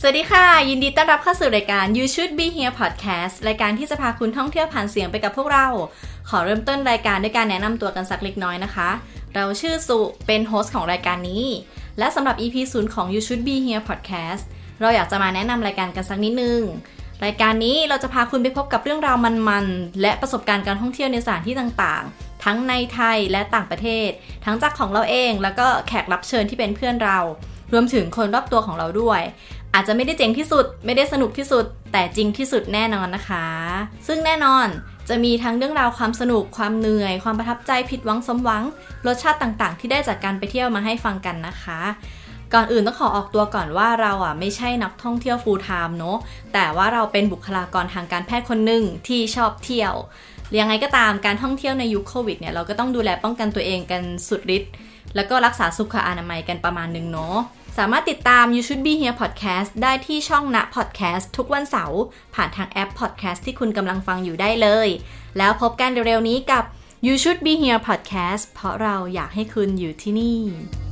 สวัสดีค่ะ ยินดีต้อนรับเข้าสู่รายการ You Should Be Here Podcast รายการที่จะพาคุณท่องเที่ยวผ่านเสียงไปกับพวกเรา ขอเริ่มต้นรายการด้วยการแนะนำตัวกันสักเล็กน้อยนะคะ เราชื่อสุเป็นโฮสต์ของรายการนี้ และสำหรับ EP 0ของ You Should Be Here Podcast เราอยากจะมาแนะนำรายการกันสักนิดนึง รายการนี้เราจะพาคุณไปพบกับเรื่องราวมันๆและประสบการณ์การท่องเที่ยวในสถานที่ต่างๆ ทั้งในไทยและต่างประเทศ ทั้งจากของเราเอง แล้วก็แขกรับเชิญที่เป็นเพื่อนเรา รวมถึงคนรอบตัวของเราด้วย อาจจะไม่ได้เจ๋งที่สุด ไม่ได้สนุกที่สุด แต่จริงที่สุดแน่นอนนะคะ ซึ่งแน่นอนจะมีทั้งเรื่องราวความสนุก ความเหนื่อย ความประทับใจผิดหวังสมหวัง รสชาติต่างๆ ที่ได้จากการไปเที่ยวมาให้ฟังกันนะคะ ก่อนอื่นต้องขอออกตัวก่อนว่าเราอะไม่ใช่นักท่องเที่ยว full time เนอะแต่ว่าเราเป็นบุคลากรทางการแพทย์คนหนึ่งที่ชอบเที่ยว ยังไงก็ตามการท่องเที่ยวในยุคโควิดเนี่ยเราก็ต้องดูแลป้องกันตัวเองกันสุดฤทธิ์ แล้วก็รักษาสุขอนามัยกันประมาณหนึงเนาะ สามารถติดตาม You Should Be Here Podcast ได้ที่ช่องณ Podcast ทุกวันเสาร์ผ่านทางแอป Podcast ที่คุณกำลังฟังอยู่ได้เลย แล้วพบกันเร็วๆนี้กับ You Should Be Here Podcast เพราะเราอยากให้คุณอยู่ที่นี่